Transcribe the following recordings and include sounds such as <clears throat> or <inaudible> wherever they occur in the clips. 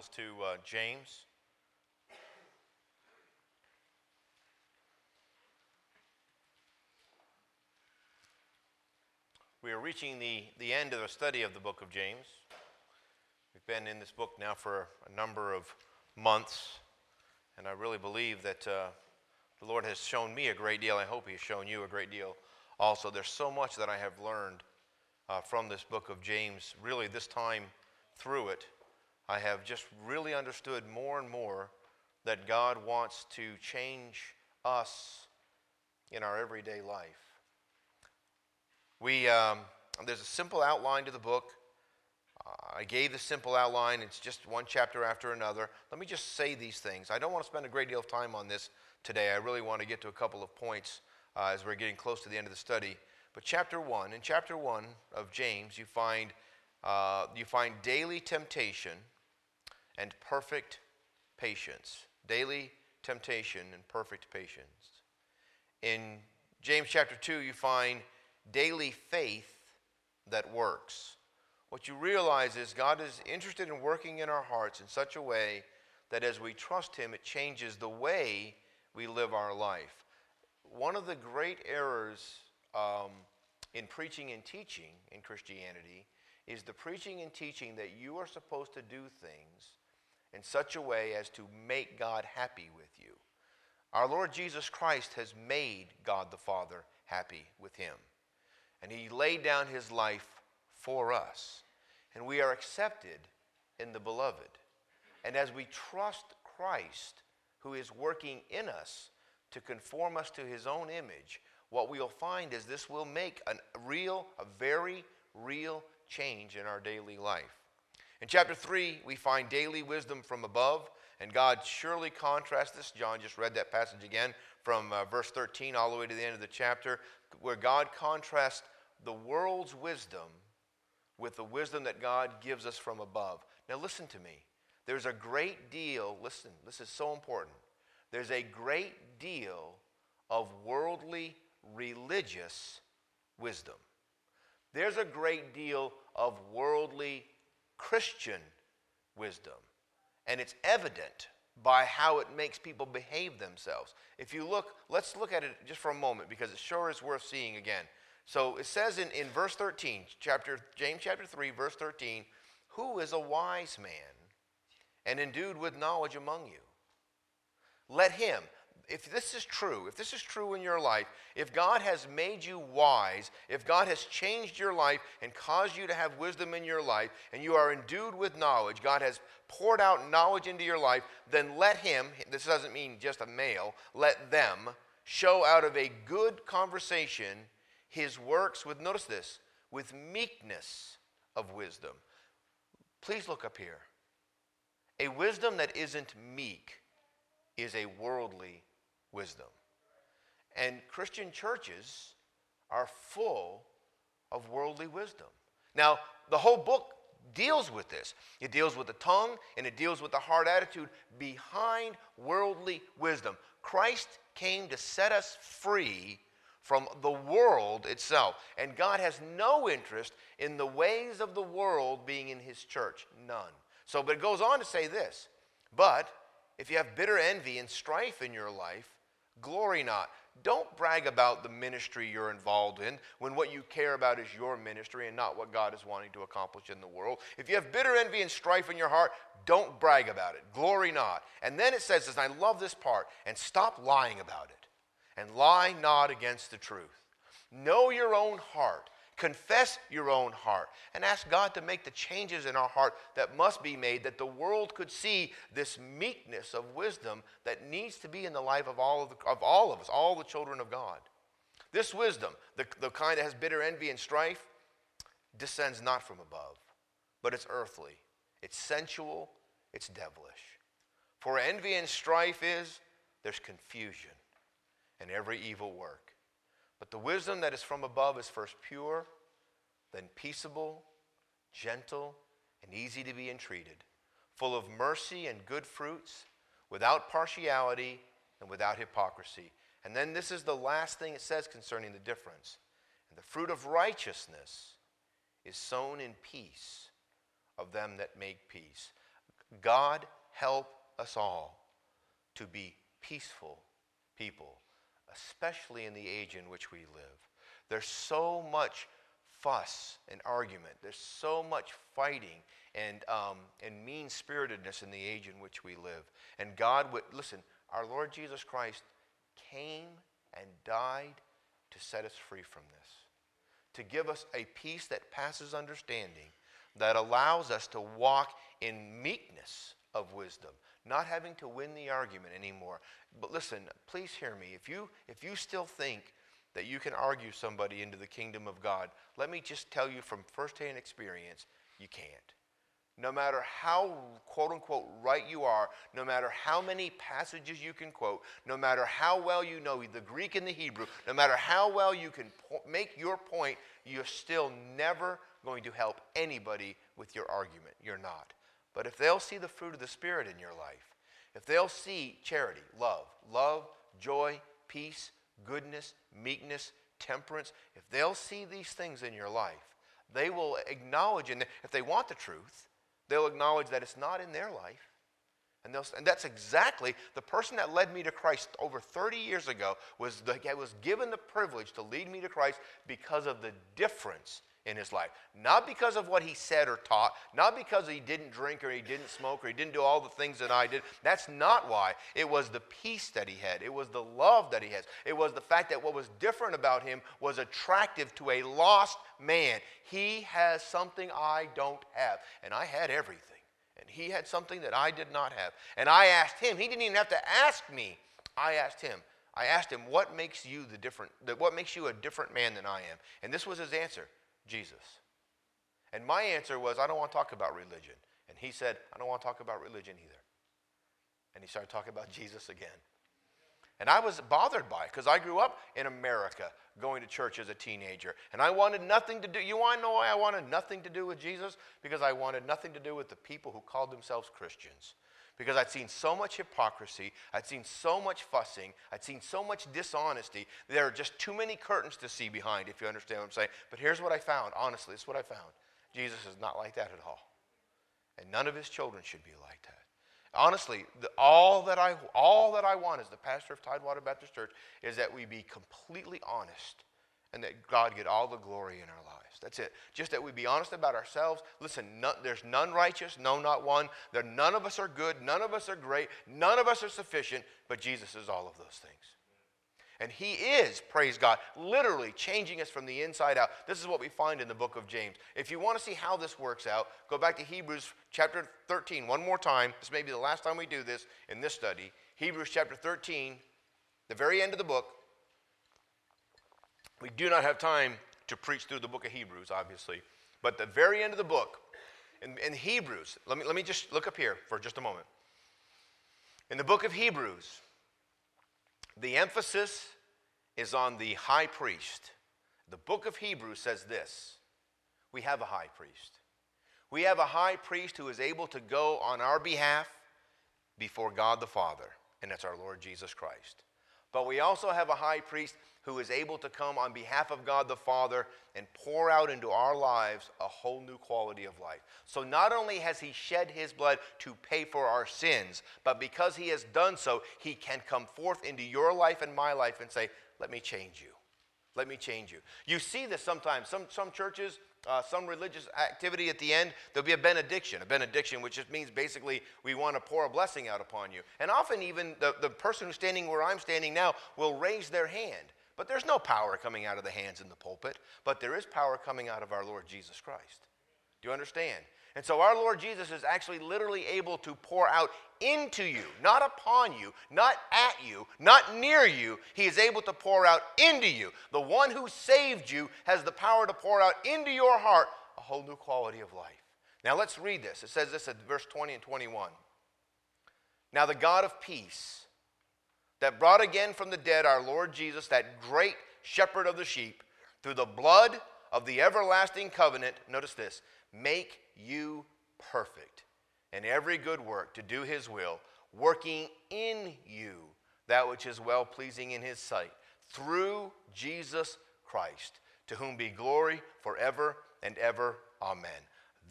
Bibles to uh, James. We are reaching the, the end of the study of the book of James. We've been in this book now for a number of months, and I really believe that uh, the Lord has shown me a great deal. I hope He has shown you a great deal also. There's so much that I have learned uh, from this book of James, really, this time through it. I have just really understood more and more that God wants to change us in our everyday life. We, um, there's a simple outline to the book. Uh, I gave the simple outline. It's just one chapter after another. Let me just say these things. I don't want to spend a great deal of time on this today. I really want to get to a couple of points uh, as we're getting close to the end of the study. But chapter one, in chapter one of James, you find uh, you find daily temptation and perfect patience. Daily temptation and perfect patience. In James chapter 2, you find daily faith that works. What you realize is God is interested in working in our hearts in such a way that as we trust Him, it changes the way we live our life. One of the great errors um, in preaching and teaching in Christianity is the preaching and teaching that you are supposed to do things in such a way as to make God happy with you. Our Lord Jesus Christ has made God the Father happy with him. And he laid down his life for us. And we are accepted in the beloved. And as we trust Christ, who is working in us to conform us to his own image, what we'll find is this will make a real, a very real change in our daily life. In chapter 3, we find daily wisdom from above, and God surely contrasts this. John just read that passage again from uh, verse 13 all the way to the end of the chapter, where God contrasts the world's wisdom with the wisdom that God gives us from above. Now, listen to me. There's a great deal, listen, this is so important. There's a great deal of worldly religious wisdom. There's a great deal of worldly Christian wisdom. And it's evident by how it makes people behave themselves. If you look, let's look at it just for a moment because it sure is worth seeing again. So it says in, in verse 13, chapter, James chapter 3, verse 13, who is a wise man and endued with knowledge among you? Let him, if this is true, if this is true in your life, if God has made you wise, if God has changed your life and caused you to have wisdom in your life, and you are endued with knowledge, God has poured out knowledge into your life, then let Him, this doesn't mean just a male, let them show out of a good conversation His works with, notice this, with meekness of wisdom. Please look up here. A wisdom that isn't meek is a worldly wisdom. And Christian churches are full of worldly wisdom. Now, the whole book deals with this. It deals with the tongue and it deals with the hard attitude behind worldly wisdom. Christ came to set us free from the world itself. And God has no interest in the ways of the world being in his church. None. So, but it goes on to say this. But if you have bitter envy and strife in your life, Glory not. Don't brag about the ministry you're involved in when what you care about is your ministry and not what God is wanting to accomplish in the world. If you have bitter envy and strife in your heart, don't brag about it. Glory not. And then it says this, and I love this part, and stop lying about it. And lie not against the truth. Know your own heart confess your own heart and ask God to make the changes in our heart that must be made that the world could see this meekness of wisdom that needs to be in the life of all of, the, of all of us, all the children of God. This wisdom, the, the kind that has bitter envy and strife, descends not from above, but it's earthly, it's sensual, it's devilish. For envy and strife is, there's confusion and every evil work. But the wisdom that is from above is first pure, then peaceable, gentle, and easy to be entreated, full of mercy and good fruits, without partiality and without hypocrisy. And then this is the last thing it says concerning the difference. And the fruit of righteousness is sown in peace of them that make peace. God help us all to be peaceful people, especially in the age in which we live. There's so much fuss and argument. There's so much fighting and, um, and mean spiritedness in the age in which we live. And God would, listen, our Lord Jesus Christ came and died to set us free from this, to give us a peace that passes understanding, that allows us to walk in meekness of wisdom, not having to win the argument anymore. But listen, please hear me. If you, if you still think that you can argue somebody into the kingdom of God, let me just tell you from firsthand experience, you can't. No matter how quote unquote right you are, no matter how many passages you can quote, no matter how well you know the Greek and the Hebrew, no matter how well you can po- make your point, you're still never going to help anybody with your argument. You're not. But if they'll see the fruit of the Spirit in your life, if they'll see charity, love, love, joy, peace, goodness, meekness, temperance, if they'll see these things in your life, they will acknowledge, and if they want the truth, they'll acknowledge that it's not in their life. And, and that's exactly the person that led me to Christ over 30 years ago was, the, was given the privilege to lead me to Christ because of the difference in his life. Not because of what he said or taught, not because he didn't drink or he didn't smoke or he didn't do all the things that I did. That's not why. It was the peace that he had, it was the love that he has, it was the fact that what was different about him was attractive to a lost man. He has something I don't have, and I had everything. He had something that I did not have. And I asked him, he didn't even have to ask me. I asked him, I asked him, what makes you the different, what makes you a different man than I am? And this was his answer. Jesus. And my answer was, I don't want to talk about religion. And he said, I don't want to talk about religion either. And he started talking about <laughs> Jesus again. And I was bothered by it because I grew up in America going to church as a teenager. And I wanted nothing to do. You want to know why I wanted nothing to do with Jesus? Because I wanted nothing to do with the people who called themselves Christians because I'd seen so much hypocrisy, I'd seen so much fussing, I'd seen so much dishonesty. There are just too many curtains to see behind, if you understand what I'm saying. But here's what I found honestly, is what I found Jesus is not like that at all. And none of his children should be like that. Honestly, the, all, that I, all that I want as the pastor of Tidewater Baptist Church is that we be completely honest and that God get all the glory in our lives. That's it. Just that we be honest about ourselves. Listen, none, there's none righteous, no, not one. There, none of us are good, none of us are great, none of us are sufficient, but Jesus is all of those things. And He is, praise God, literally changing us from the inside out. This is what we find in the book of James. If you want to see how this works out, go back to Hebrews chapter 13 one more time. This may be the last time we do this in this study. Hebrews chapter 13, the very end of the book. We do not have time to preach through the book of Hebrews, obviously. But the very end of the book, in, in Hebrews, let me, let me just look up here for just a moment. In the book of Hebrews, the emphasis is on the high priest. The book of Hebrews says this We have a high priest. We have a high priest who is able to go on our behalf before God the Father, and that's our Lord Jesus Christ. But we also have a high priest who is able to come on behalf of God the Father and pour out into our lives a whole new quality of life. So not only has he shed his blood to pay for our sins, but because he has done so, he can come forth into your life and my life and say, Let me change you. Let me change you. You see this sometimes. Some, some churches, uh, some religious activity at the end, there'll be a benediction. A benediction, which just means basically we want to pour a blessing out upon you. And often, even the, the person who's standing where I'm standing now will raise their hand. But there's no power coming out of the hands in the pulpit, but there is power coming out of our Lord Jesus Christ. Do you understand? And so our Lord Jesus is actually literally able to pour out into you, not upon you, not at you, not near you. He is able to pour out into you. The one who saved you has the power to pour out into your heart a whole new quality of life. Now let's read this. It says this at verse 20 and 21. Now the God of peace that brought again from the dead our Lord Jesus, that great shepherd of the sheep, through the blood of the everlasting covenant, notice this, make you perfect in every good work to do his will, working in you that which is well pleasing in his sight, through Jesus Christ, to whom be glory forever and ever. Amen.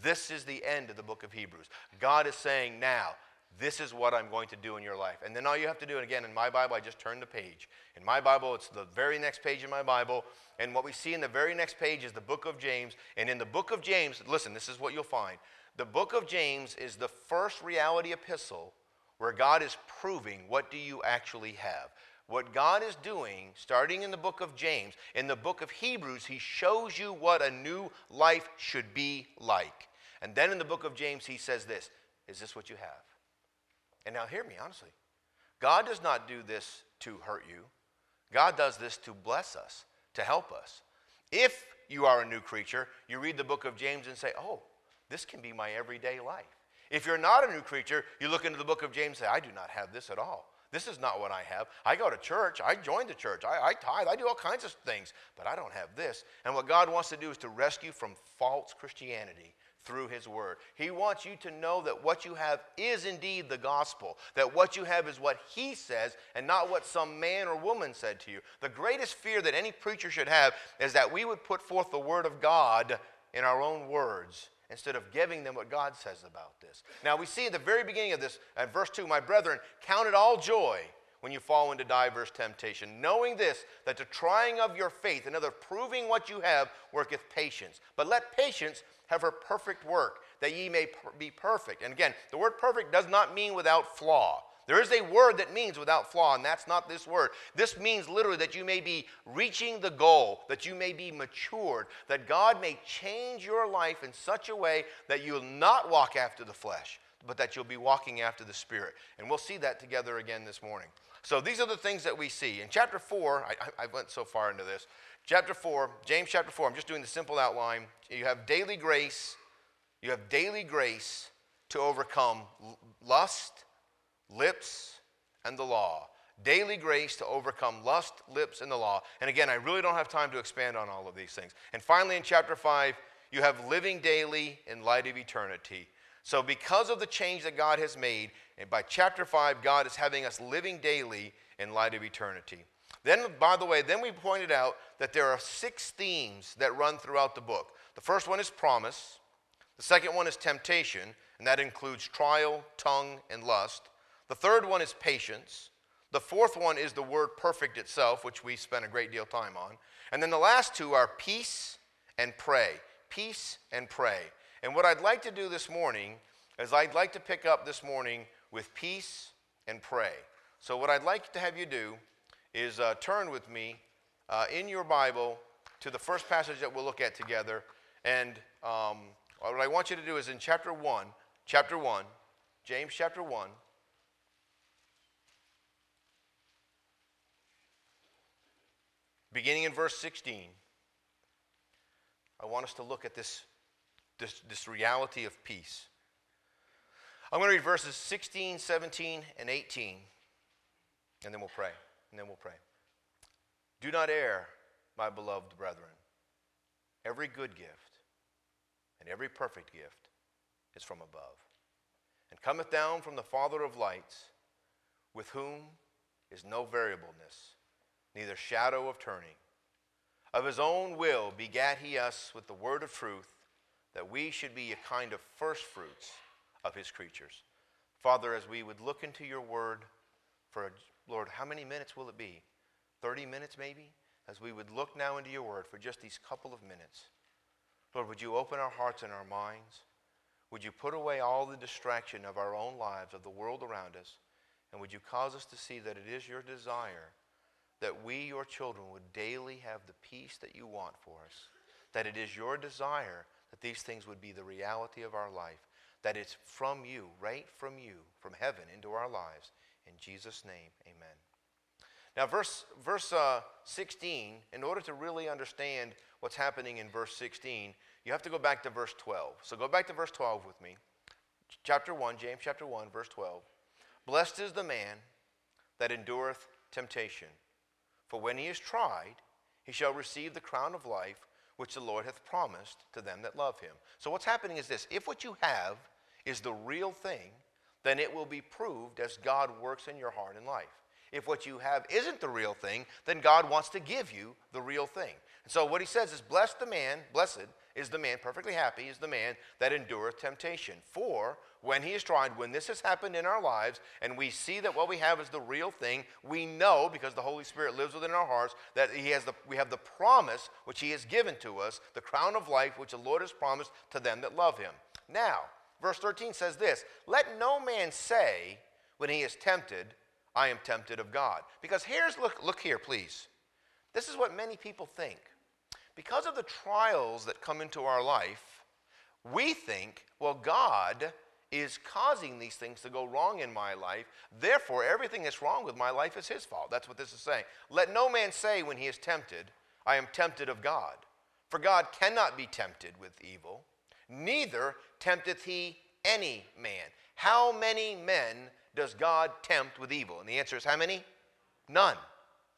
This is the end of the book of Hebrews. God is saying now, this is what I'm going to do in your life. And then all you have to do, and again, in my Bible, I just turned the page. In my Bible, it's the very next page in my Bible. And what we see in the very next page is the book of James. And in the book of James, listen, this is what you'll find. The book of James is the first reality epistle where God is proving what do you actually have. What God is doing, starting in the book of James, in the book of Hebrews, He shows you what a new life should be like. And then in the book of James, He says this Is this what you have? And now, hear me honestly. God does not do this to hurt you, God does this to bless us, to help us. If you are a new creature, you read the book of James and say, Oh, this can be my everyday life. If you're not a new creature, you look into the book of James and say, I do not have this at all. This is not what I have. I go to church. I join the church. I, I tithe. I do all kinds of things, but I don't have this. And what God wants to do is to rescue from false Christianity through His Word. He wants you to know that what you have is indeed the gospel, that what you have is what He says and not what some man or woman said to you. The greatest fear that any preacher should have is that we would put forth the Word of God in our own words instead of giving them what God says about this. Now, we see at the very beginning of this, at verse 2, my brethren, count it all joy when you fall into diverse temptation, knowing this, that the trying of your faith, another proving what you have, worketh patience. But let patience have her perfect work, that ye may be perfect. And again, the word perfect does not mean without flaw. There is a word that means without flaw, and that's not this word. This means literally that you may be reaching the goal, that you may be matured, that God may change your life in such a way that you'll not walk after the flesh, but that you'll be walking after the Spirit. And we'll see that together again this morning. So these are the things that we see. In chapter 4, I, I went so far into this. Chapter 4, James chapter 4, I'm just doing the simple outline. You have daily grace, you have daily grace to overcome lust lips, and the law. Daily grace to overcome lust, lips, and the law. And again, I really don't have time to expand on all of these things. And finally, in chapter 5, you have living daily in light of eternity. So, because of the change that God has made, and by chapter 5, God is having us living daily in light of eternity. Then, by the way, then we pointed out that there are six themes that run throughout the book. The first one is promise, the second one is temptation, and that includes trial, tongue, and lust. The third one is patience. The fourth one is the word perfect itself, which we spent a great deal of time on. And then the last two are peace and pray. Peace and pray. And what I'd like to do this morning is I'd like to pick up this morning with peace and pray. So, what I'd like to have you do is uh, turn with me uh, in your Bible to the first passage that we'll look at together. And um, what I want you to do is in chapter 1, chapter 1, James chapter 1. beginning in verse 16, I want us to look at this, this, this reality of peace. I'm going to read verses 16, 17, and 18, and then we'll pray. And then we'll pray. Do not err, my beloved brethren. Every good gift and every perfect gift is from above, and cometh down from the Father of lights, with whom is no variableness neither shadow of turning. Of his own will begat he us with the word of truth, that we should be a kind of first fruits of his creatures. Father, as we would look into your word for, Lord, how many minutes will it be? 30 minutes maybe? As we would look now into your word for just these couple of minutes. Lord, would you open our hearts and our minds? Would you put away all the distraction of our own lives, of the world around us? And would you cause us to see that it is your desire that we, your children, would daily have the peace that you want for us, that it is your desire that these things would be the reality of our life, that it's from you, right from you, from heaven into our lives. In Jesus' name, amen. Now, verse, verse uh, 16, in order to really understand what's happening in verse 16, you have to go back to verse 12. So go back to verse 12 with me. Chapter 1, James chapter 1, verse 12. Blessed is the man that endureth temptation for when he is tried, he shall receive the crown of life which the Lord hath promised to them that love him. So, what's happening is this if what you have is the real thing, then it will be proved as God works in your heart and life. If what you have isn't the real thing, then God wants to give you the real thing. And so, what he says is, Blessed the man, blessed is the man, perfectly happy, is the man that endureth temptation. For when he is tried, when this has happened in our lives, and we see that what we have is the real thing, we know, because the Holy Spirit lives within our hearts, that he has the, we have the promise which he has given to us, the crown of life which the Lord has promised to them that love him. Now, verse 13 says this Let no man say when he is tempted, I am tempted of God. Because here's, look, look here, please. This is what many people think. Because of the trials that come into our life, we think, well, God is causing these things to go wrong in my life. Therefore, everything that's wrong with my life is his fault. That's what this is saying. Let no man say when he is tempted, I am tempted of God. For God cannot be tempted with evil, neither tempteth he any man. How many men does God tempt with evil? And the answer is how many? None.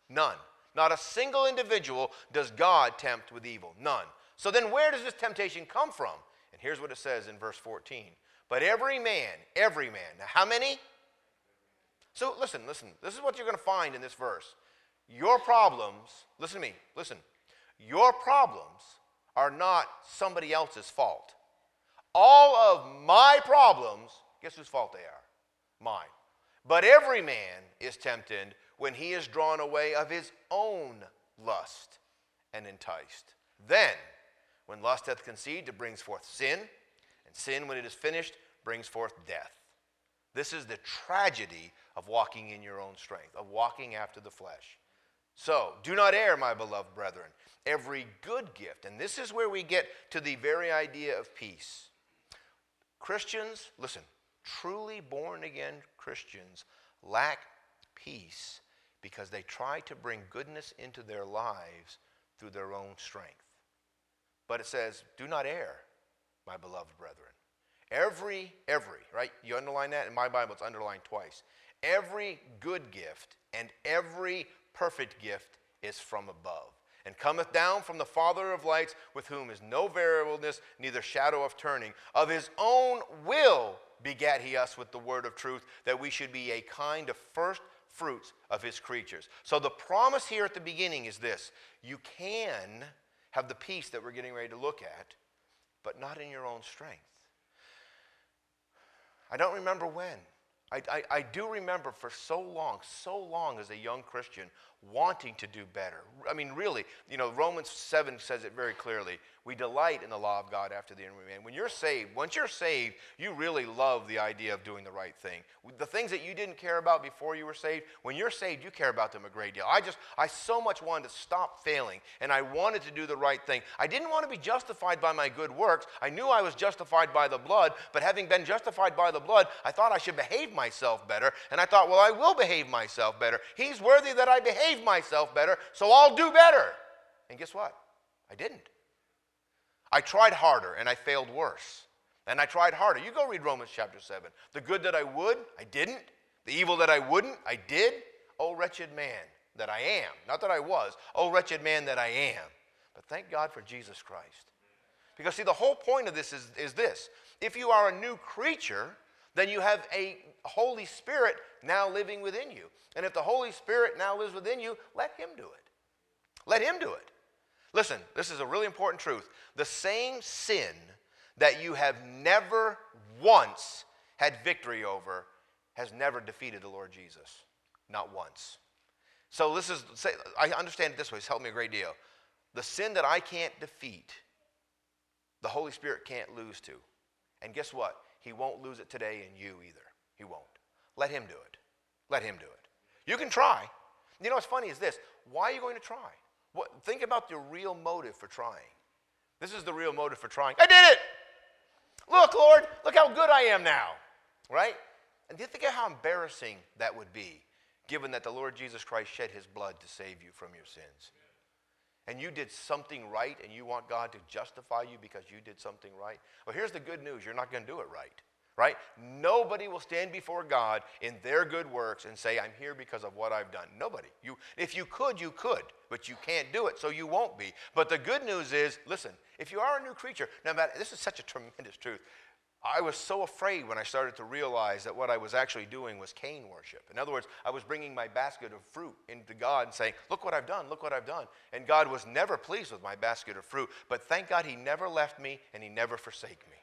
None. Not a single individual does God tempt with evil. None. So then where does this temptation come from? And here's what it says in verse 14. But every man, every man. Now, how many? So listen, listen. This is what you're going to find in this verse. Your problems, listen to me, listen. Your problems are not somebody else's fault. All of my problems, guess whose fault they are? Mine. But every man is tempted when he is drawn away of his own lust and enticed. Then, when lust hath conceived, it brings forth sin, and sin, when it is finished, brings forth death. This is the tragedy of walking in your own strength, of walking after the flesh. So, do not err, my beloved brethren. Every good gift, and this is where we get to the very idea of peace. Christians, listen, truly born again Christians lack peace because they try to bring goodness into their lives through their own strength. But it says, do not err, my beloved brethren. Every, every, right? You underline that? In my Bible, it's underlined twice. Every good gift and every perfect gift is from above and cometh down from the Father of lights, with whom is no variableness, neither shadow of turning. Of his own will begat he us with the word of truth, that we should be a kind of first fruits of his creatures. So the promise here at the beginning is this you can have the peace that we're getting ready to look at, but not in your own strength. I don't remember when. I, I, I, do remember for so long, so long as a young Christian, wanting to do better. I mean, really, you know, Romans 7 says it very clearly. We delight in the law of God after the inward man. When you're saved, once you're saved, you really love the idea of doing the right thing. The things that you didn't care about before you were saved, when you're saved, you care about them a great deal. I just, I so much wanted to stop failing, and I wanted to do the right thing. I didn't want to be justified by my good works. I knew I was justified by the blood, but having been justified by the blood, I thought I should behave myself better, and I thought, well, I will behave myself better. He's worthy that I behave myself better, so I'll do better. And guess what? I didn't. I tried harder and I failed worse. And I tried harder. You go read Romans chapter 7. The good that I would, I didn't. The evil that I wouldn't, I did. Oh, wretched man that I am. Not that I was. Oh, wretched man that I am. But thank God for Jesus Christ. Because, see, the whole point of this is, is this if you are a new creature, then you have a Holy Spirit now living within you. And if the Holy Spirit now lives within you, let Him do it. Let Him do it. Listen, this is a really important truth. The same sin that you have never once had victory over has never defeated the Lord Jesus. Not once. So this is, say, I understand it this way. It's helped me a great deal. The sin that I can't defeat, the Holy Spirit can't lose to. And guess what? He won't lose it today in you either. He won't. Let him do it. Let him do it. You can try. You know what's funny is this. Why are you going to try? What, think about the real motive for trying. This is the real motive for trying. I did it! Look, Lord, look how good I am now. Right? And do you think of how embarrassing that would be, given that the Lord Jesus Christ shed his blood to save you from your sins? And you did something right and you want God to justify you because you did something right? Well, here's the good news you're not going to do it right right? Nobody will stand before God in their good works and say, I'm here because of what I've done. Nobody. You, if you could, you could, but you can't do it, so you won't be. But the good news is, listen, if you are a new creature, no matter, this is such a tremendous truth. I was so afraid when I started to realize that what I was actually doing was Cain worship. In other words, I was bringing my basket of fruit into God and saying, Look what I've done, look what I've done. And God was never pleased with my basket of fruit. But thank God He never left me and He never forsake me.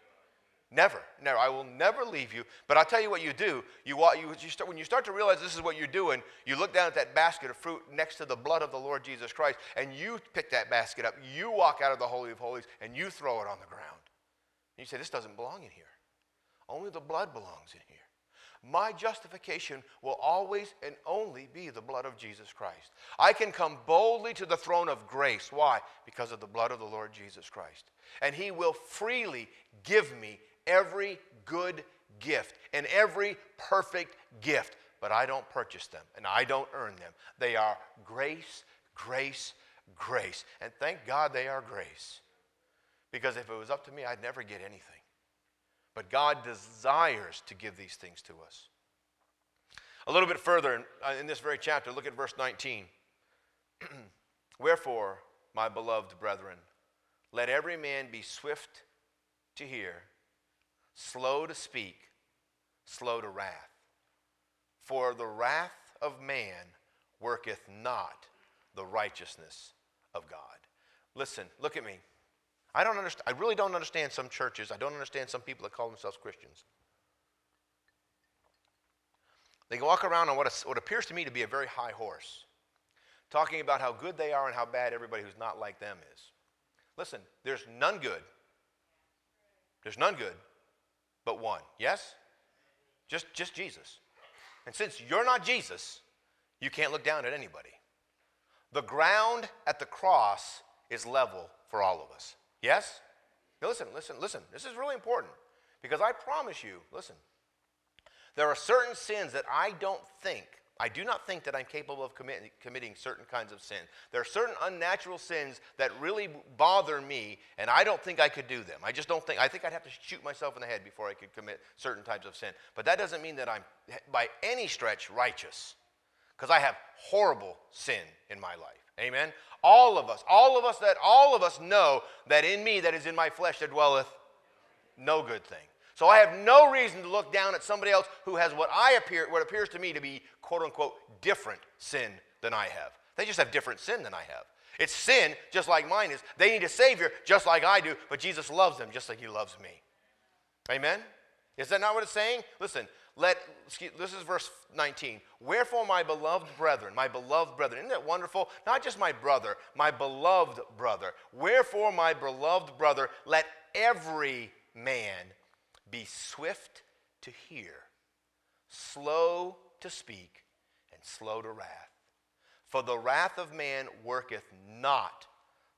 Never, never. I will never leave you. But I'll tell you what you do. You, you, you start, when you start to realize this is what you're doing, you look down at that basket of fruit next to the blood of the Lord Jesus Christ, and you pick that basket up. You walk out of the Holy of Holies, and you throw it on the ground. You say, This doesn't belong in here. Only the blood belongs in here. My justification will always and only be the blood of Jesus Christ. I can come boldly to the throne of grace. Why? Because of the blood of the Lord Jesus Christ. And He will freely give me every good gift and every perfect gift, but I don't purchase them and I don't earn them. They are grace, grace, grace. And thank God they are grace. Because if it was up to me, I'd never get anything. But God desires to give these things to us. A little bit further in, uh, in this very chapter, look at verse 19. <clears throat> Wherefore, my beloved brethren, let every man be swift to hear, slow to speak, slow to wrath. For the wrath of man worketh not the righteousness of God. Listen, look at me. I don't understand. I really don't understand some churches. I don't understand some people that call themselves Christians. They walk around on what, a, what appears to me to be a very high horse, talking about how good they are and how bad everybody who's not like them is. Listen, there's none good. There's none good but one. Yes? Just, just Jesus. And since you're not Jesus, you can't look down at anybody. The ground at the cross is level for all of us. Yes? Now listen, listen, listen. This is really important because I promise you, listen, there are certain sins that I don't think I do not think that I'm capable of commit, committing certain kinds of sin. There are certain unnatural sins that really bother me, and I don't think I could do them. I just don't think, I think I'd have to shoot myself in the head before I could commit certain types of sin. But that doesn't mean that I'm, by any stretch, righteous, because I have horrible sin in my life. Amen? All of us, all of us that, all of us know that in me, that is in my flesh, there dwelleth no good thing. So I have no reason to look down at somebody else who has what I appear, what appears to me to be quote unquote different sin than I have. They just have different sin than I have. It's sin just like mine is. They need a Savior just like I do, but Jesus loves them just like He loves me. Amen? Is that not what it's saying? Listen, let, excuse, this is verse 19. Wherefore, my beloved brethren, my beloved brethren, isn't that wonderful? Not just my brother, my beloved brother. Wherefore, my beloved brother, let every man be swift to hear, slow to speak, and slow to wrath. For the wrath of man worketh not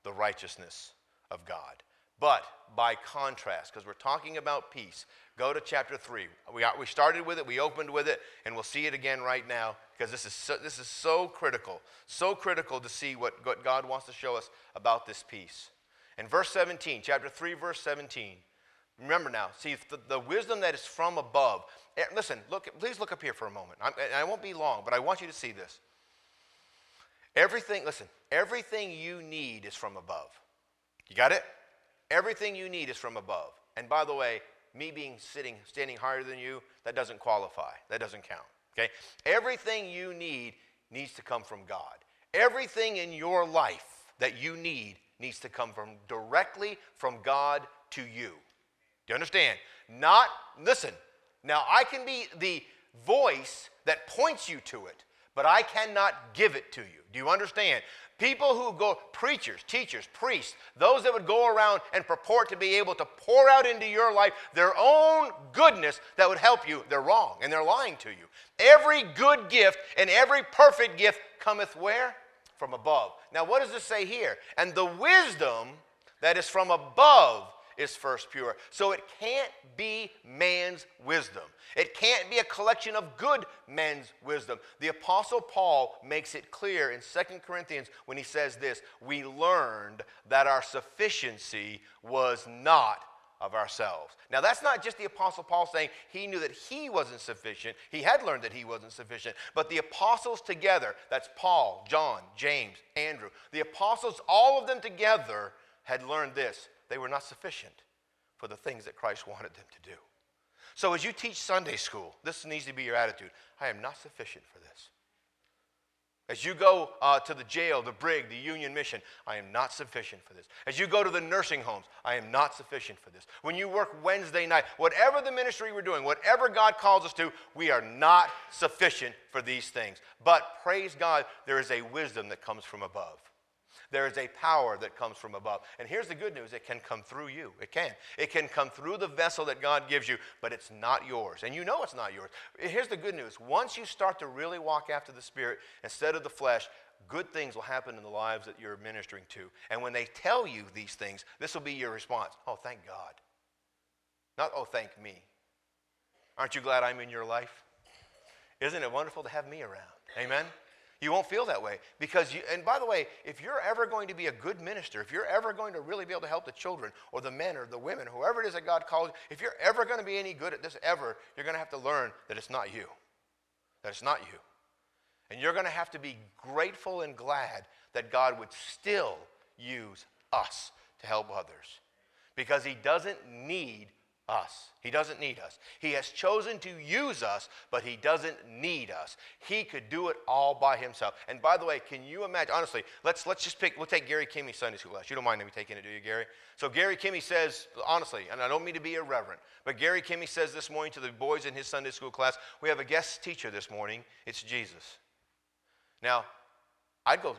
the righteousness of God. But by contrast, because we're talking about peace, go to chapter 3. We, we started with it, we opened with it, and we'll see it again right now because this is so, this is so critical, so critical to see what, what God wants to show us about this peace. In verse 17, chapter 3, verse 17, Remember now, see, the, the wisdom that is from above. Eh, listen, look, please look up here for a moment. I'm, I won't be long, but I want you to see this. Everything, listen, everything you need is from above. You got it? Everything you need is from above. And by the way, me being sitting, standing higher than you, that doesn't qualify. That doesn't count. Okay? Everything you need needs to come from God. Everything in your life that you need needs to come from directly from God to you. Do you understand? Not, listen, now I can be the voice that points you to it, but I cannot give it to you. Do you understand? People who go, preachers, teachers, priests, those that would go around and purport to be able to pour out into your life their own goodness that would help you, they're wrong and they're lying to you. Every good gift and every perfect gift cometh where? From above. Now, what does this say here? And the wisdom that is from above is first pure. So it can't be man's wisdom. It can't be a collection of good men's wisdom. The Apostle Paul makes it clear in 2 Corinthians when he says this We learned that our sufficiency was not of ourselves. Now, that's not just the Apostle Paul saying he knew that he wasn't sufficient. He had learned that he wasn't sufficient. But the apostles together, that's Paul, John, James, Andrew, the apostles, all of them together had learned this they were not sufficient for the things that Christ wanted them to do. So as you teach Sunday school, this needs to be your attitude. I am not sufficient for this. As you go uh, to the jail, the brig, the union mission, I am not sufficient for this. As you go to the nursing homes, I am not sufficient for this. When you work Wednesday night, whatever the ministry we're doing, whatever God calls us to, we are not sufficient for these things. But praise God, there is a wisdom that comes from above. There is a power that comes from above. And here's the good news it can come through you. It can. It can come through the vessel that God gives you, but it's not yours. And you know it's not yours. Here's the good news once you start to really walk after the Spirit instead of the flesh, good things will happen in the lives that you're ministering to. And when they tell you these things, this will be your response Oh, thank God. Not, oh, thank me. Aren't you glad I'm in your life? Isn't it wonderful to have me around? Amen? You won't feel that way because you, and by the way, if you're ever going to be a good minister, if you're ever going to really be able to help the children or the men or the women, whoever it is that God calls, if you're ever going to be any good at this ever, you're going to have to learn that it's not you. That it's not you. And you're going to have to be grateful and glad that God would still use us to help others because He doesn't need us. He doesn't need us. He has chosen to use us, but he doesn't need us. He could do it all by himself. And by the way, can you imagine? Honestly, let's let's just pick. We'll take Gary Kimmy's Sunday school class. You don't mind me taking it, do you, Gary? So Gary Kimmy says, honestly, and I don't mean to be irreverent, but Gary Kimmy says this morning to the boys in his Sunday school class, we have a guest teacher this morning. It's Jesus. Now, I'd go,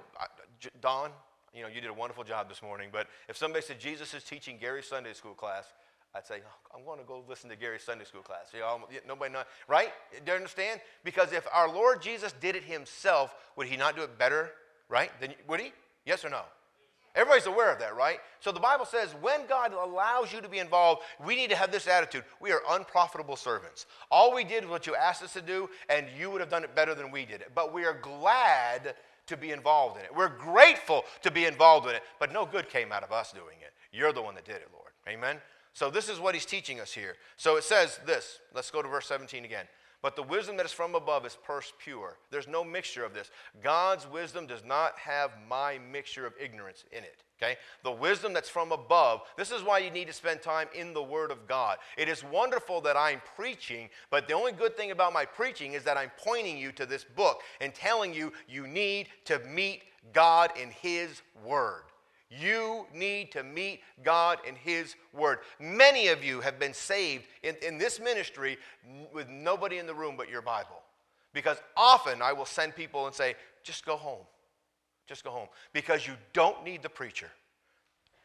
Don. You know, you did a wonderful job this morning. But if somebody said Jesus is teaching Gary's Sunday school class, I'd say, oh, I'm going to go listen to Gary's Sunday school class. You know, nobody know, right? Do you understand? Because if our Lord Jesus did it himself, would he not do it better, right? Then would he? Yes or no? Everybody's aware of that, right? So the Bible says when God allows you to be involved, we need to have this attitude. We are unprofitable servants. All we did was what you asked us to do, and you would have done it better than we did it. But we are glad to be involved in it. We're grateful to be involved in it, but no good came out of us doing it. You're the one that did it, Lord. Amen? So this is what he's teaching us here. So it says this. Let's go to verse 17 again. But the wisdom that is from above is first pure. There's no mixture of this. God's wisdom does not have my mixture of ignorance in it. Okay? The wisdom that's from above, this is why you need to spend time in the Word of God. It is wonderful that I'm preaching, but the only good thing about my preaching is that I'm pointing you to this book and telling you you need to meet God in His Word. You need to meet God in His Word. Many of you have been saved in, in this ministry with nobody in the room but your Bible. Because often I will send people and say, just go home. Just go home. Because you don't need the preacher,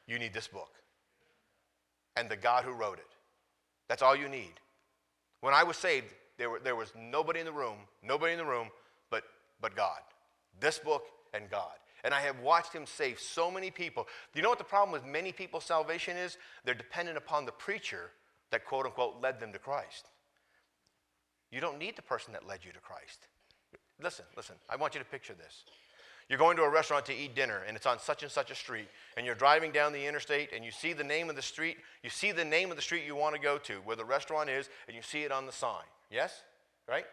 you need this book and the God who wrote it. That's all you need. When I was saved, there, were, there was nobody in the room, nobody in the room but, but God. This book and God. And I have watched him save so many people. Do you know what the problem with many people's salvation is? They're dependent upon the preacher that, quote unquote, led them to Christ. You don't need the person that led you to Christ. Listen, listen, I want you to picture this. You're going to a restaurant to eat dinner, and it's on such and such a street, and you're driving down the interstate, and you see the name of the street. You see the name of the street you want to go to, where the restaurant is, and you see it on the sign. Yes? Right?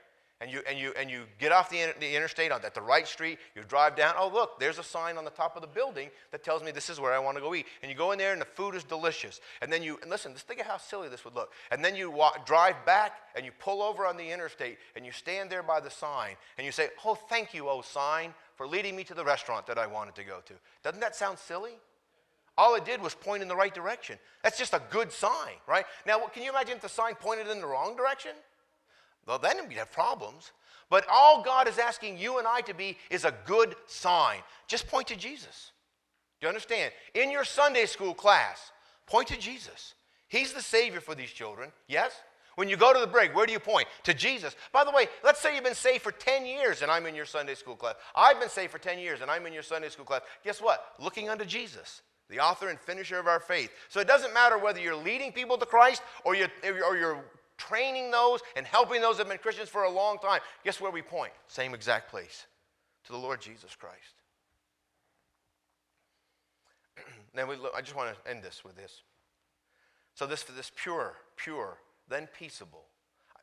And you, and you, and you get off the, the interstate on, at the right street, you drive down, oh, look, there's a sign on the top of the building that tells me this is where I want to go eat. And you go in there and the food is delicious. And then you, and listen, just think of how silly this would look. And then you walk, drive back and you pull over on the interstate and you stand there by the sign and you say, oh, thank you, oh sign, for leading me to the restaurant that I wanted to go to. Doesn't that sound silly? All it did was point in the right direction. That's just a good sign, right? Now, can you imagine if the sign pointed in the wrong direction? Well, then we'd have problems. But all God is asking you and I to be is a good sign. Just point to Jesus. Do you understand? In your Sunday school class, point to Jesus. He's the Savior for these children. Yes? When you go to the break, where do you point? To Jesus. By the way, let's say you've been saved for 10 years and I'm in your Sunday school class. I've been saved for 10 years and I'm in your Sunday school class. Guess what? Looking unto Jesus, the author and finisher of our faith. So it doesn't matter whether you're leading people to Christ or you're, or you're training those and helping those that have been Christians for a long time. Guess where we point? Same exact place to the Lord Jesus Christ. <clears throat> now, we look, I just want to end this with this. So this this pure, pure, then peaceable.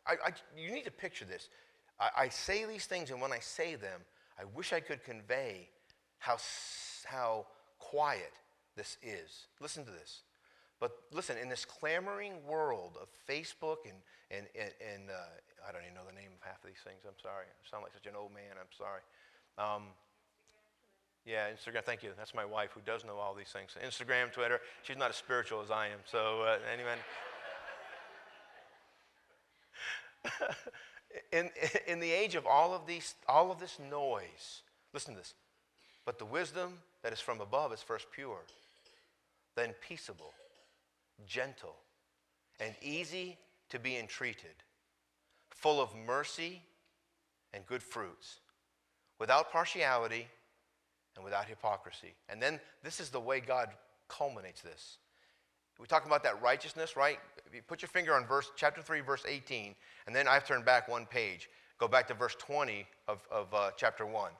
I, I, you need to picture this. I, I say these things, and when I say them, I wish I could convey how, how quiet this is. Listen to this. But listen, in this clamoring world of Facebook and, and, and, and uh, I don't even know the name of half of these things. I'm sorry. I sound like such an old man. I'm sorry. Um, yeah, Instagram. Thank you. That's my wife who does know all these things. Instagram, Twitter. She's not as spiritual as I am. So, uh, anyway. <laughs> in, in the age of all of, these, all of this noise, listen to this. But the wisdom that is from above is first pure, then peaceable, gentle, and easy to be entreated, full of mercy and good fruits, without partiality and without hypocrisy. And then this is the way God culminates this. We talk about that righteousness, right? You put your finger on verse chapter 3, verse 18, and then I've turned back one page. Go back to verse 20 of, of uh, chapter 1.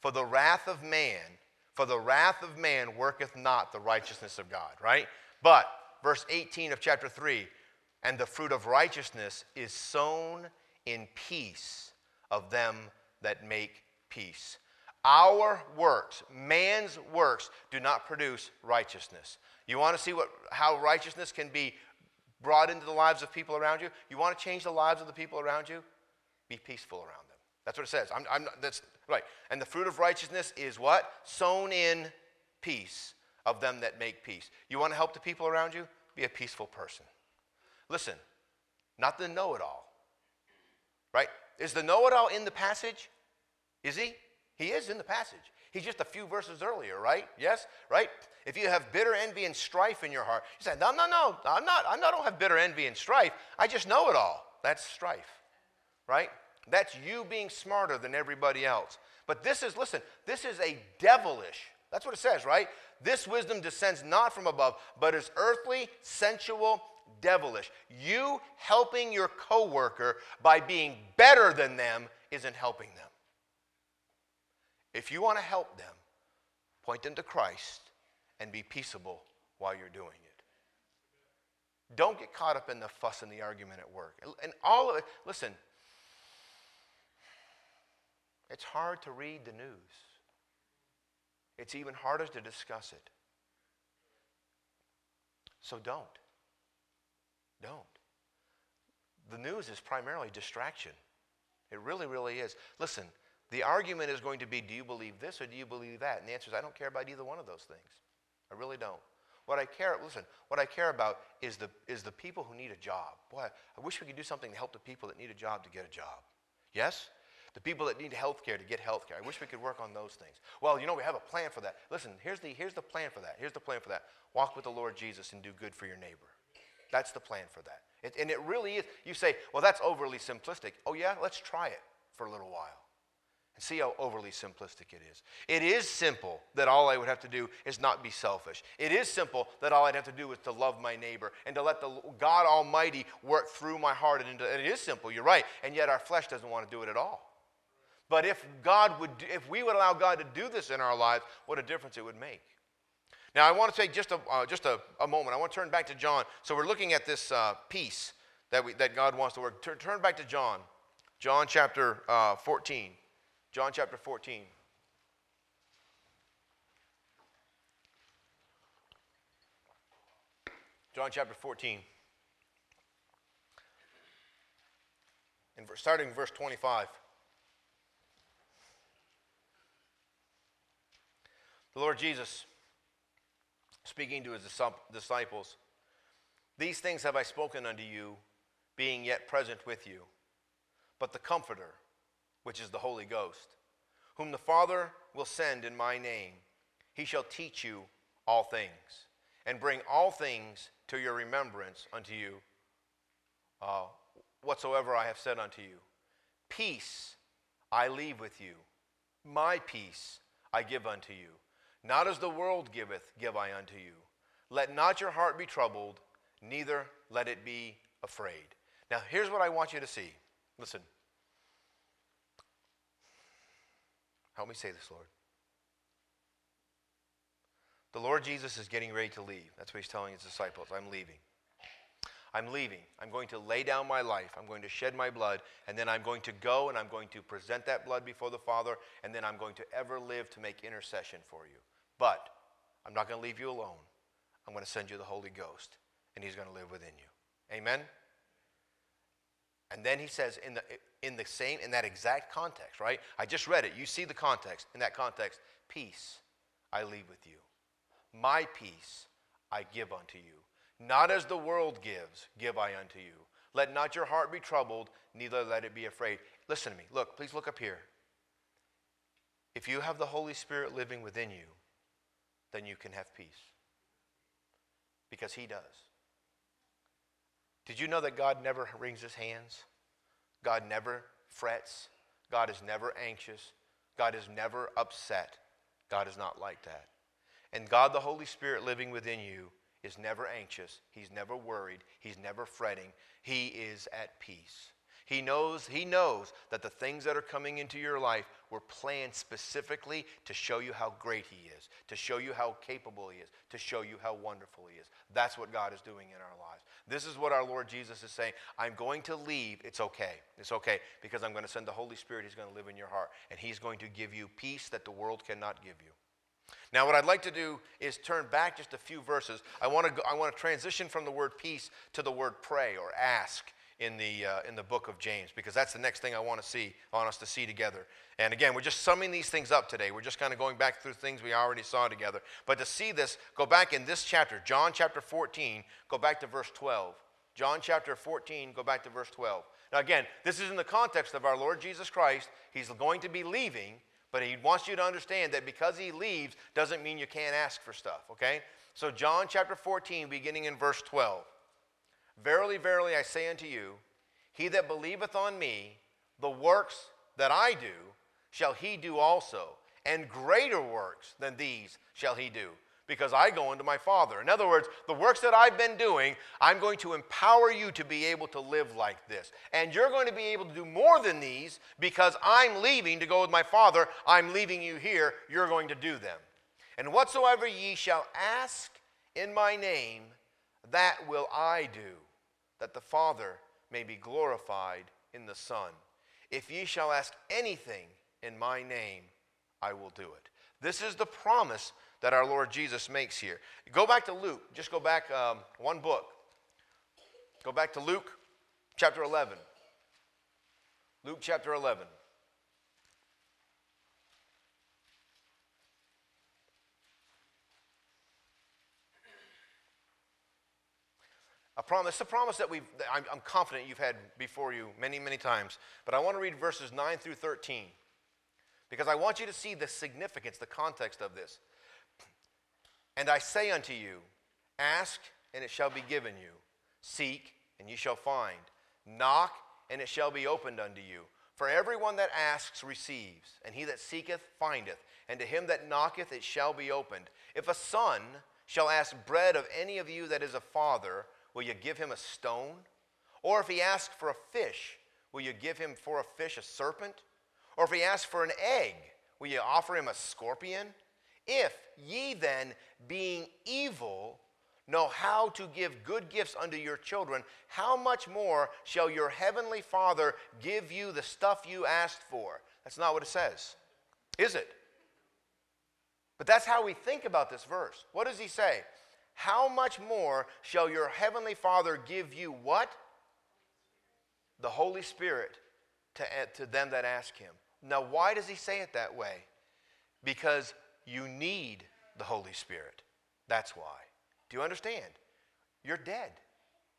For the wrath of man, for the wrath of man worketh not the righteousness of God, right? But verse 18 of chapter 3, and the fruit of righteousness is sown in peace of them that make peace. Our works, man's works, do not produce righteousness. You want to see what, how righteousness can be brought into the lives of people around you? You want to change the lives of the people around you? Be peaceful around them. That's what it says. I'm, I'm that's right. And the fruit of righteousness is what? Sown in peace of them that make peace. You want to help the people around you? Be a peaceful person. Listen, not the know it all. Right? Is the know it all in the passage? Is he? He is in the passage. He's just a few verses earlier, right? Yes? Right? If you have bitter envy and strife in your heart, you say, no, no, no, I'm not, I don't have bitter envy and strife. I just know it all. That's strife, right? That's you being smarter than everybody else. But this is, listen, this is a devilish, that's what it says, right? This wisdom descends not from above, but is earthly, sensual, devilish. You helping your coworker by being better than them isn't helping them. If you want to help them, point them to Christ and be peaceable while you're doing it. Don't get caught up in the fuss and the argument at work. And all of it, listen, it's hard to read the news. It's even harder to discuss it. So don't. Don't. The news is primarily distraction. It really, really is. Listen, the argument is going to be do you believe this or do you believe that? And the answer is I don't care about either one of those things. I really don't. What I care, listen, what I care about is the, is the people who need a job. Boy, I wish we could do something to help the people that need a job to get a job. Yes? The people that need health care to get health care. I wish we could work on those things. Well, you know, we have a plan for that. Listen, here's the, here's the plan for that. Here's the plan for that. Walk with the Lord Jesus and do good for your neighbor. That's the plan for that. It, and it really is. You say, well, that's overly simplistic. Oh, yeah? Let's try it for a little while. And see how overly simplistic it is. It is simple that all I would have to do is not be selfish. It is simple that all I'd have to do is to love my neighbor and to let the God Almighty work through my heart. And, into, and it is simple, you're right. And yet our flesh doesn't want to do it at all. But if God would, if we would allow God to do this in our lives, what a difference it would make. Now, I want to take just a, uh, just a, a, moment. I want to turn back to John. So we're looking at this uh, peace that, we, that God wants to work. Turn, turn back to John, John chapter uh, 14. John chapter 14. John chapter 14. And starting verse 25. The Lord Jesus, speaking to his disciples, These things have I spoken unto you, being yet present with you. But the Comforter, which is the Holy Ghost, whom the Father will send in my name, he shall teach you all things, and bring all things to your remembrance unto you, uh, whatsoever I have said unto you. Peace I leave with you, my peace I give unto you. Not as the world giveth, give I unto you. Let not your heart be troubled, neither let it be afraid. Now, here's what I want you to see. Listen. Help me say this, Lord. The Lord Jesus is getting ready to leave. That's what he's telling his disciples. I'm leaving. I'm leaving. I'm going to lay down my life. I'm going to shed my blood, and then I'm going to go and I'm going to present that blood before the Father, and then I'm going to ever live to make intercession for you. But I'm not going to leave you alone. I'm going to send you the Holy Ghost. and He's going to live within you. Amen? And then he says in the, in the same, in that exact context, right? I just read it. You see the context. In that context, peace I leave with you. My peace I give unto you. Not as the world gives, give I unto you. Let not your heart be troubled, neither let it be afraid. Listen to me. Look, please look up here. If you have the Holy Spirit living within you, then you can have peace. Because He does. Did you know that God never wrings His hands? God never frets. God is never anxious. God is never upset. God is not like that. And God, the Holy Spirit living within you, is never anxious. He's never worried. He's never fretting. He is at peace. He knows, he knows that the things that are coming into your life were planned specifically to show you how great He is, to show you how capable He is, to show you how wonderful He is. That's what God is doing in our lives. This is what our Lord Jesus is saying. I'm going to leave. It's okay. It's okay because I'm going to send the Holy Spirit. He's going to live in your heart, and He's going to give you peace that the world cannot give you. Now, what I'd like to do is turn back just a few verses. I want to, go, I want to transition from the word peace to the word pray or ask in the, uh, in the book of James because that's the next thing I want to see, I want us to see together. And again, we're just summing these things up today. We're just kind of going back through things we already saw together. But to see this, go back in this chapter, John chapter 14, go back to verse 12. John chapter 14, go back to verse 12. Now, again, this is in the context of our Lord Jesus Christ. He's going to be leaving, but he wants you to understand that because he leaves doesn't mean you can't ask for stuff, okay? So, John chapter 14, beginning in verse 12. Verily, verily, I say unto you, he that believeth on me, the works that I do, shall he do also, and greater works than these shall he do, because I go unto my Father. In other words, the works that I've been doing, I'm going to empower you to be able to live like this. And you're going to be able to do more than these because I'm leaving to go with my Father. I'm leaving you here. You're going to do them. And whatsoever ye shall ask in my name, that will I do that the Father may be glorified in the Son. If ye shall ask anything in my name, I will do it. This is the promise that our Lord Jesus makes here. Go back to Luke. Just go back um, one book. Go back to Luke chapter 11. Luke chapter 11. A promise, a promise that we've, I'm, I'm confident you've had before you many, many times. But I want to read verses 9 through 13 because I want you to see the significance, the context of this. And I say unto you, ask and it shall be given you, seek and ye shall find, knock and it shall be opened unto you. For everyone that asks receives, and he that seeketh findeth, and to him that knocketh it shall be opened. If a son shall ask bread of any of you that is a father, Will you give him a stone? Or if he ask for a fish, will you give him for a fish a serpent? Or if he ask for an egg, will you offer him a scorpion? If ye then, being evil, know how to give good gifts unto your children, how much more shall your heavenly Father give you the stuff you asked for? That's not what it says, is it? But that's how we think about this verse. What does he say? how much more shall your heavenly Father give you what? The Holy Spirit to, to them that ask him. Now, why does he say it that way? Because you need the Holy Spirit. That's why. Do you understand? You're dead.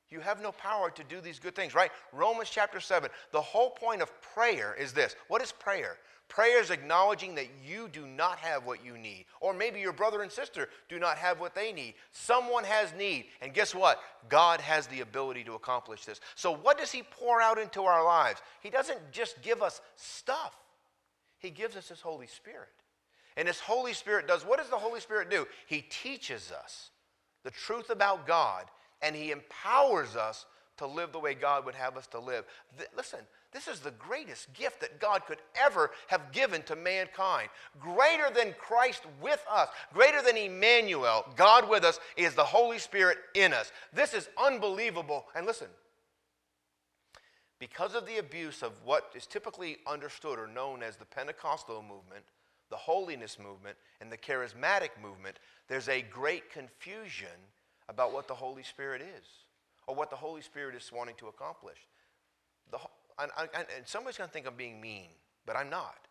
You have no power to do these good things, right? Romans chapter 7. The whole point of prayer is this. What is prayer? Prayer is acknowledging that you do not have what you need. Or maybe your brother and sister do not have what they need. Someone has need. And guess what? God has the ability to accomplish this. So, what does He pour out into our lives? He doesn't just give us stuff, He gives us His Holy Spirit. And His Holy Spirit does what does the Holy Spirit do? He teaches us the truth about God and He empowers us to live the way God would have us to live. Th- listen, this is the greatest gift that God could ever have given to mankind. Greater than Christ with us, greater than Emmanuel, God with us, is the Holy Spirit in us. This is unbelievable. And listen, because of the abuse of what is typically understood or known as the Pentecostal movement, the holiness movement, and the charismatic movement, there's a great confusion about what the Holy Spirit is or what the Holy Spirit is wanting to accomplish. The, and, and somebody's going to think I'm being mean, but I'm not.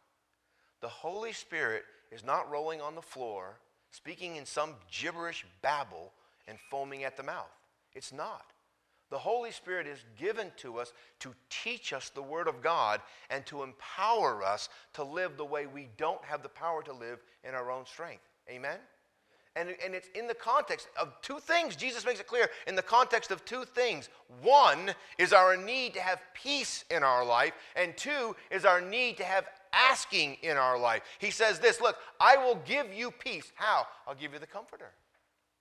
The Holy Spirit is not rolling on the floor, speaking in some gibberish babble, and foaming at the mouth. It's not. The Holy Spirit is given to us to teach us the Word of God and to empower us to live the way we don't have the power to live in our own strength. Amen? And, and it's in the context of two things. Jesus makes it clear in the context of two things. One is our need to have peace in our life, and two is our need to have asking in our life. He says this Look, I will give you peace. How? I'll give you the Comforter.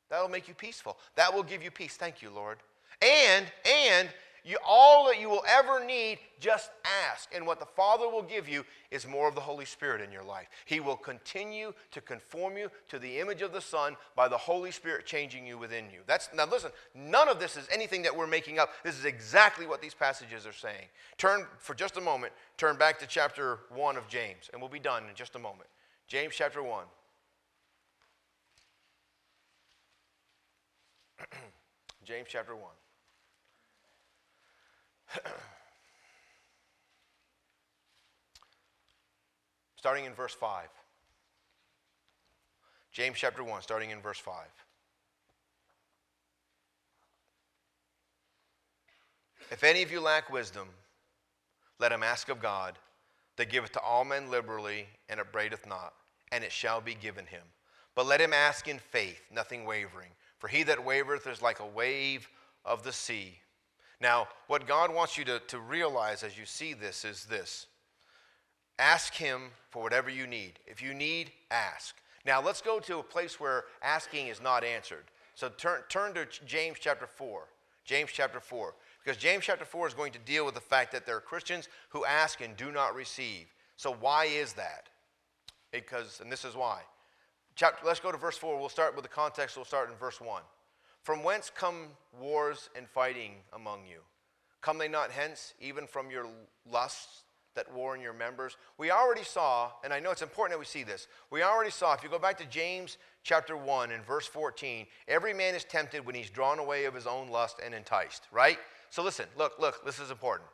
That'll make you peaceful. That will give you peace. Thank you, Lord. And, and, you, all that you will ever need, just ask. And what the Father will give you is more of the Holy Spirit in your life. He will continue to conform you to the image of the Son by the Holy Spirit changing you within you. That's now listen, none of this is anything that we're making up. This is exactly what these passages are saying. Turn for just a moment, turn back to chapter 1 of James, and we'll be done in just a moment. James chapter 1. <clears throat> James chapter 1. <clears throat> starting in verse 5. James chapter 1, starting in verse 5. If any of you lack wisdom, let him ask of God, that giveth to all men liberally, and upbraideth not, and it shall be given him. But let him ask in faith, nothing wavering. For he that wavereth is like a wave of the sea now, what God wants you to, to realize as you see this is this ask Him for whatever you need. If you need, ask. Now, let's go to a place where asking is not answered. So turn, turn to James chapter 4. James chapter 4. Because James chapter 4 is going to deal with the fact that there are Christians who ask and do not receive. So, why is that? Because, and this is why. Chapter, let's go to verse 4. We'll start with the context. We'll start in verse 1. From whence come wars and fighting among you? Come they not hence, even from your lusts that war in your members? We already saw, and I know it's important that we see this. We already saw, if you go back to James chapter 1 and verse 14, every man is tempted when he's drawn away of his own lust and enticed, right? So listen, look, look, this is important.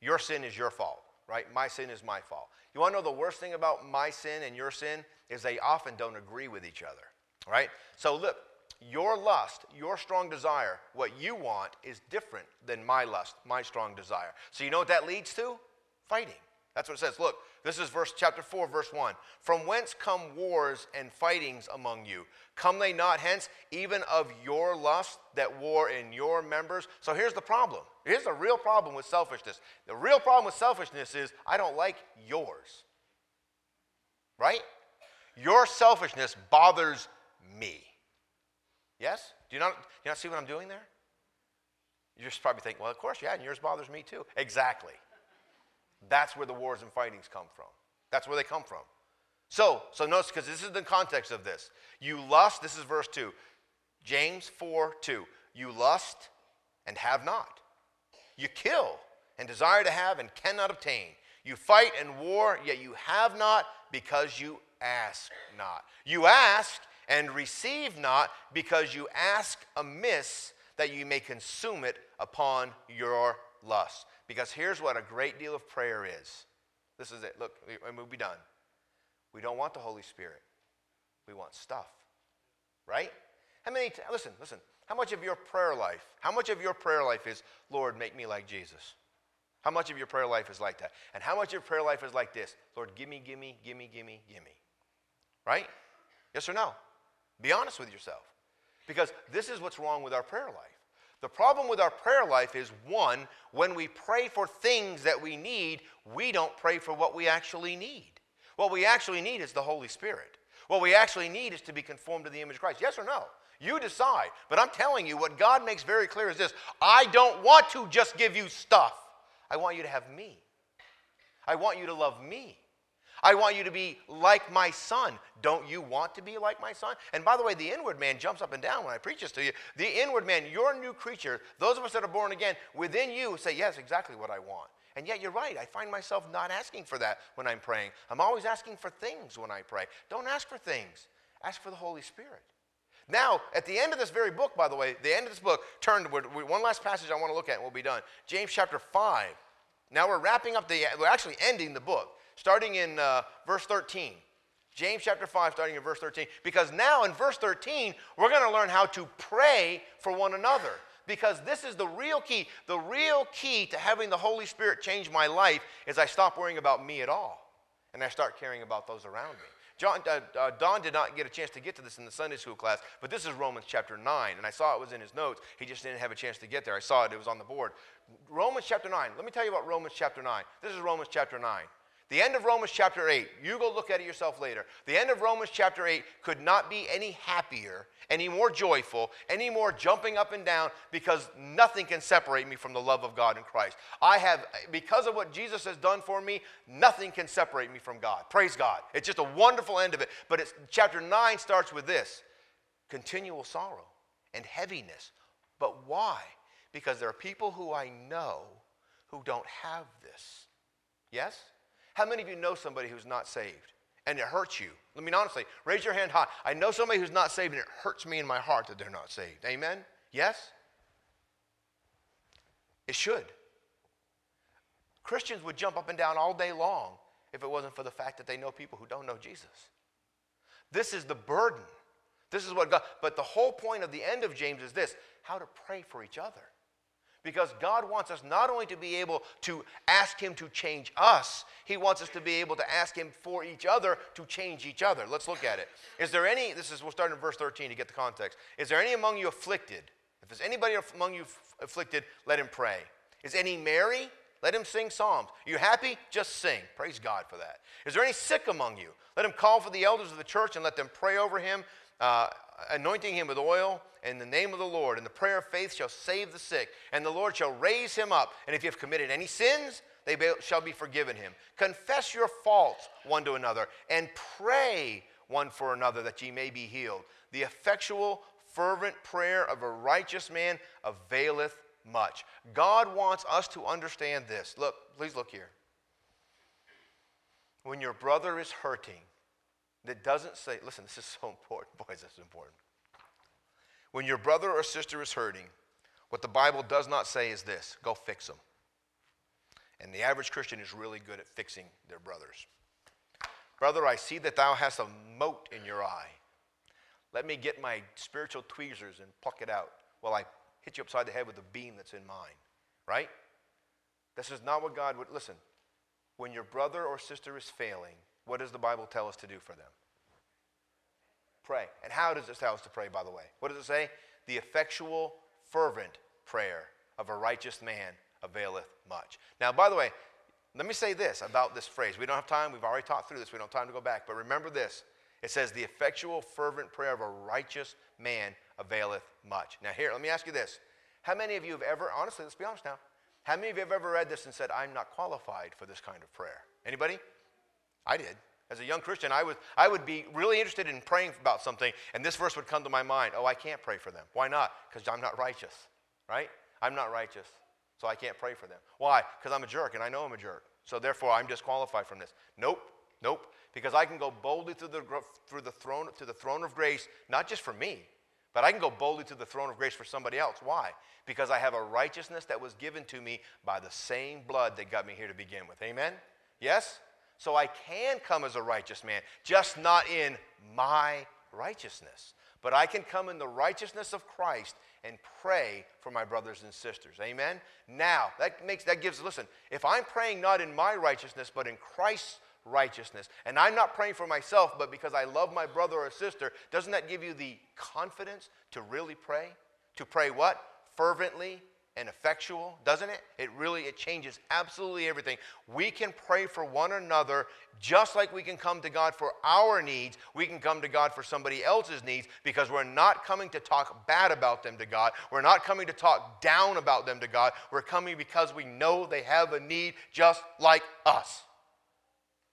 Your sin is your fault, right? My sin is my fault. You want to know the worst thing about my sin and your sin is they often don't agree with each other, right? So look, your lust, your strong desire, what you want is different than my lust, my strong desire. So you know what that leads to? Fighting. That's what it says. Look, this is verse chapter 4, verse 1. From whence come wars and fightings among you? Come they not hence, even of your lust that war in your members? So here's the problem. Here's the real problem with selfishness. The real problem with selfishness is I don't like yours. Right? Your selfishness bothers me. Yes? Do you not, you not see what I'm doing there? You're just probably thinking, well, of course, yeah, and yours bothers me too. Exactly. That's where the wars and fightings come from. That's where they come from. So, so notice, because this is the context of this. You lust, this is verse 2. James 4 2. You lust and have not. You kill and desire to have and cannot obtain. You fight and war, yet you have not because you ask not. You ask and receive not because you ask amiss that you may consume it upon your lust. Because here's what a great deal of prayer is. This is it. Look, and we'll be done. We don't want the Holy Spirit. We want stuff. Right? How many, t- listen, listen. How much of your prayer life, how much of your prayer life is, Lord, make me like Jesus? How much of your prayer life is like that? And how much of your prayer life is like this? Lord, gimme, gimme, gimme, gimme, gimme. Right? Yes or no? Be honest with yourself. Because this is what's wrong with our prayer life. The problem with our prayer life is one, when we pray for things that we need, we don't pray for what we actually need. What we actually need is the Holy Spirit. What we actually need is to be conformed to the image of Christ. Yes or no? You decide. But I'm telling you, what God makes very clear is this I don't want to just give you stuff, I want you to have me. I want you to love me. I want you to be like my son. Don't you want to be like my son? And by the way, the inward man jumps up and down when I preach this to you. The inward man, your new creature, those of us that are born again, within you say, Yes, exactly what I want. And yet you're right. I find myself not asking for that when I'm praying. I'm always asking for things when I pray. Don't ask for things, ask for the Holy Spirit. Now, at the end of this very book, by the way, the end of this book, turn one last passage I want to look at and we'll be done. James chapter 5. Now we're wrapping up the, we're actually ending the book, starting in uh, verse 13. James chapter 5, starting in verse 13. Because now in verse 13, we're going to learn how to pray for one another. Because this is the real key. The real key to having the Holy Spirit change my life is I stop worrying about me at all and I start caring about those around me. John, uh, uh, Don did not get a chance to get to this in the Sunday school class, but this is Romans chapter 9, and I saw it was in his notes. He just didn't have a chance to get there. I saw it, it was on the board. Romans chapter 9. Let me tell you about Romans chapter 9. This is Romans chapter 9. The end of Romans chapter 8, you go look at it yourself later. The end of Romans chapter 8 could not be any happier, any more joyful, any more jumping up and down because nothing can separate me from the love of God in Christ. I have, because of what Jesus has done for me, nothing can separate me from God. Praise God. It's just a wonderful end of it. But it's, chapter 9 starts with this continual sorrow and heaviness. But why? Because there are people who I know who don't have this. Yes? How many of you know somebody who's not saved and it hurts you? Let me honestly, raise your hand high. I know somebody who's not saved and it hurts me in my heart that they're not saved. Amen? Yes? It should. Christians would jump up and down all day long if it wasn't for the fact that they know people who don't know Jesus. This is the burden. This is what God, but the whole point of the end of James is this how to pray for each other. Because God wants us not only to be able to ask Him to change us, He wants us to be able to ask Him for each other to change each other. Let's look at it. Is there any, this is, we'll start in verse 13 to get the context. Is there any among you afflicted? If there's anybody among you afflicted, let him pray. Is any merry? Let him sing psalms. You happy? Just sing. Praise God for that. Is there any sick among you? Let him call for the elders of the church and let them pray over him, uh, anointing him with oil in the name of the Lord, and the prayer of faith shall save the sick, and the Lord shall raise him up. And if you have committed any sins, they shall be forgiven him. Confess your faults one to another, and pray one for another that ye may be healed. The effectual, fervent prayer of a righteous man availeth much. God wants us to understand this. Look, please look here. When your brother is hurting, that doesn't say, listen, this is <laughs> so important. Boys, this is important. When your brother or sister is hurting, what the Bible does not say is this go fix them. And the average Christian is really good at fixing their brothers. Brother, I see that thou hast a mote in your eye. Let me get my spiritual tweezers and pluck it out while I hit you upside the head with a beam that's in mine. Right? This is not what God would. Listen, when your brother or sister is failing, what does the Bible tell us to do for them? pray. And how does it tell us to pray, by the way? What does it say? The effectual, fervent prayer of a righteous man availeth much. Now, by the way, let me say this about this phrase. We don't have time. We've already talked through this. We don't have time to go back. But remember this. It says, the effectual, fervent prayer of a righteous man availeth much. Now, here, let me ask you this. How many of you have ever, honestly, let's be honest now, how many of you have ever read this and said, I'm not qualified for this kind of prayer? Anybody? I did. As a young Christian, I, was, I would be really interested in praying about something, and this verse would come to my mind. Oh, I can't pray for them. Why not? Because I'm not righteous, right? I'm not righteous, so I can't pray for them. Why? Because I'm a jerk, and I know I'm a jerk. So therefore, I'm disqualified from this. Nope, nope. Because I can go boldly through the, through the throne, to the throne of grace, not just for me, but I can go boldly to the throne of grace for somebody else. Why? Because I have a righteousness that was given to me by the same blood that got me here to begin with. Amen? Yes? So I can come as a righteous man, just not in my righteousness. But I can come in the righteousness of Christ and pray for my brothers and sisters. Amen? Now, that makes that gives listen, if I'm praying not in my righteousness, but in Christ's righteousness, and I'm not praying for myself, but because I love my brother or sister, doesn't that give you the confidence to really pray? To pray what? Fervently and effectual, doesn't it? It really it changes absolutely everything. We can pray for one another just like we can come to God for our needs. We can come to God for somebody else's needs because we're not coming to talk bad about them to God. We're not coming to talk down about them to God. We're coming because we know they have a need just like us.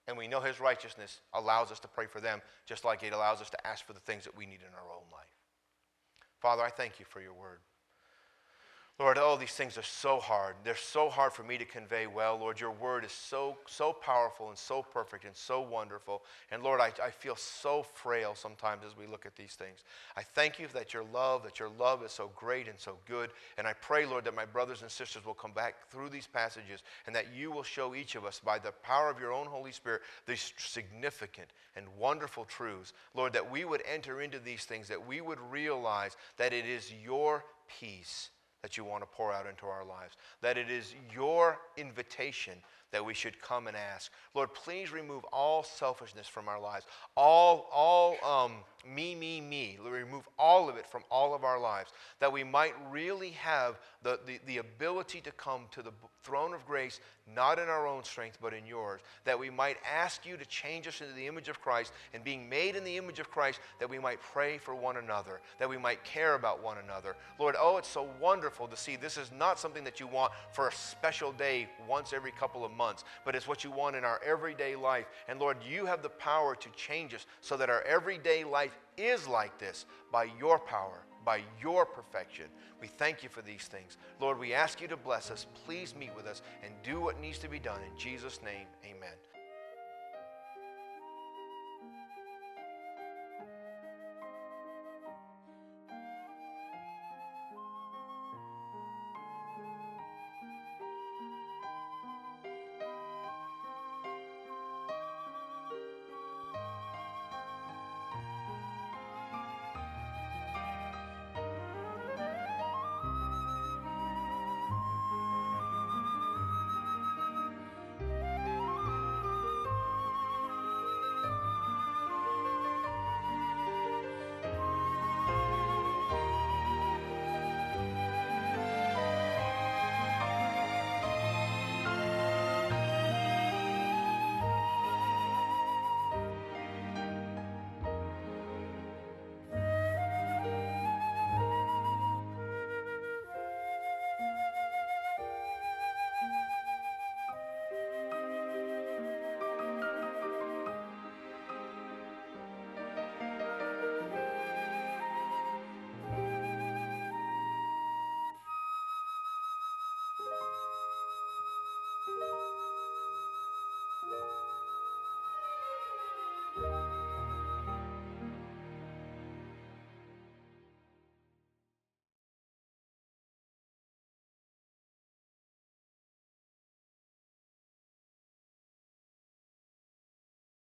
And we know his righteousness allows us to pray for them just like it allows us to ask for the things that we need in our own life. Father, I thank you for your word. Lord, oh, these things are so hard. They're so hard for me to convey well. Lord, your word is so, so powerful and so perfect and so wonderful. And Lord, I, I feel so frail sometimes as we look at these things. I thank you that your love, that your love is so great and so good. And I pray, Lord, that my brothers and sisters will come back through these passages and that you will show each of us by the power of your own Holy Spirit these significant and wonderful truths. Lord, that we would enter into these things, that we would realize that it is your peace that you want to pour out into our lives. That it is your invitation that we should come and ask. Lord, please remove all selfishness from our lives, all, all um, me, me, me. Remove all of it from all of our lives, that we might really have the, the, the ability to come to the throne of grace, not in our own strength, but in yours, that we might ask you to change us into the image of Christ, and being made in the image of Christ, that we might pray for one another, that we might care about one another. Lord, oh, it's so wonderful to see this is not something that you want for a special day once every couple of months, but it's what you want in our everyday life. And Lord, you have the power to change us so that our everyday life is like this by your power, by your perfection. We thank you for these things. Lord, we ask you to bless us. Please meet with us and do what needs to be done. In Jesus' name, amen.